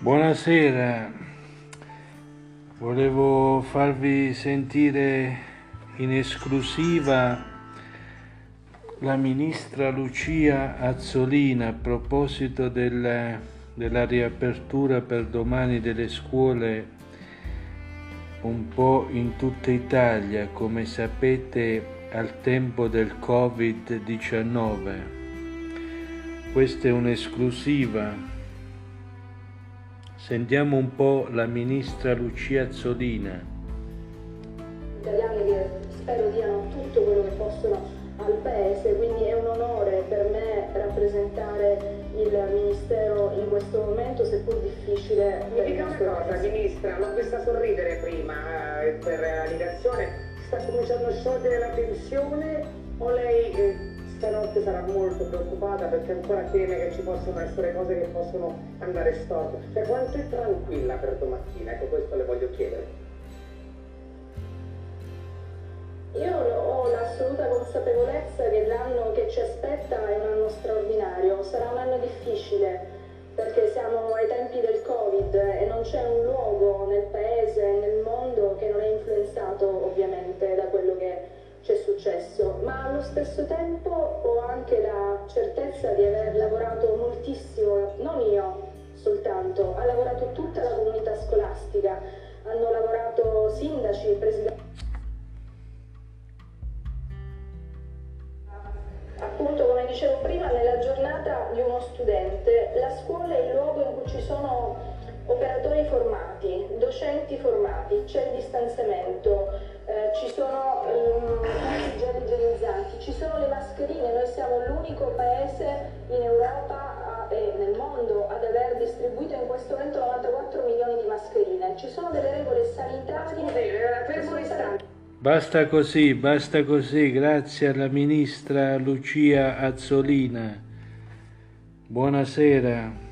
Buonasera, volevo farvi sentire in esclusiva la ministra Lucia Azzolina a proposito del, della riapertura per domani delle scuole un po' in tutta Italia, come sapete al tempo del Covid-19. Questa è un'esclusiva Sentiamo un po' la ministra Lucia Azzolina. Gli italiani che spero diano tutto quello che possono al Paese, quindi è un onore per me rappresentare il Ministero in questo momento, seppur difficile. Mi dica una cosa, Ministra, l'ho vista sorridere prima eh, per l'animazione, sta cominciando a sciogliere la tensione o lei... Eh, stanotte sarà molto preoccupata perché ancora teme che ci possono essere cose che possono andare storte. Cioè quanto è tranquilla per domattina? Ecco questo le voglio chiedere. Io ho l'assoluta consapevolezza che l'anno che ci aspetta è un anno straordinario, sarà un anno difficile perché siamo ai tempi del Covid e non c'è un luogo nel paese, nel mondo c'è successo, ma allo stesso tempo ho anche la certezza di aver lavorato moltissimo, non io soltanto, ha lavorato tutta la comunità scolastica, hanno lavorato sindaci, presidenti. Appunto, come dicevo prima, nella giornata di uno studente, la scuola è il luogo in cui ci sono operatori formati, docenti formati, c'è il distanziamento, eh, ci sono eh, i gel igienizzanti, ci sono le mascherine, noi siamo l'unico paese in Europa a, e nel mondo ad aver distribuito in questo momento 94 milioni di mascherine, ci sono delle regole sanitarie. Basta così, basta così, grazie alla ministra Lucia Azzolina. Buonasera.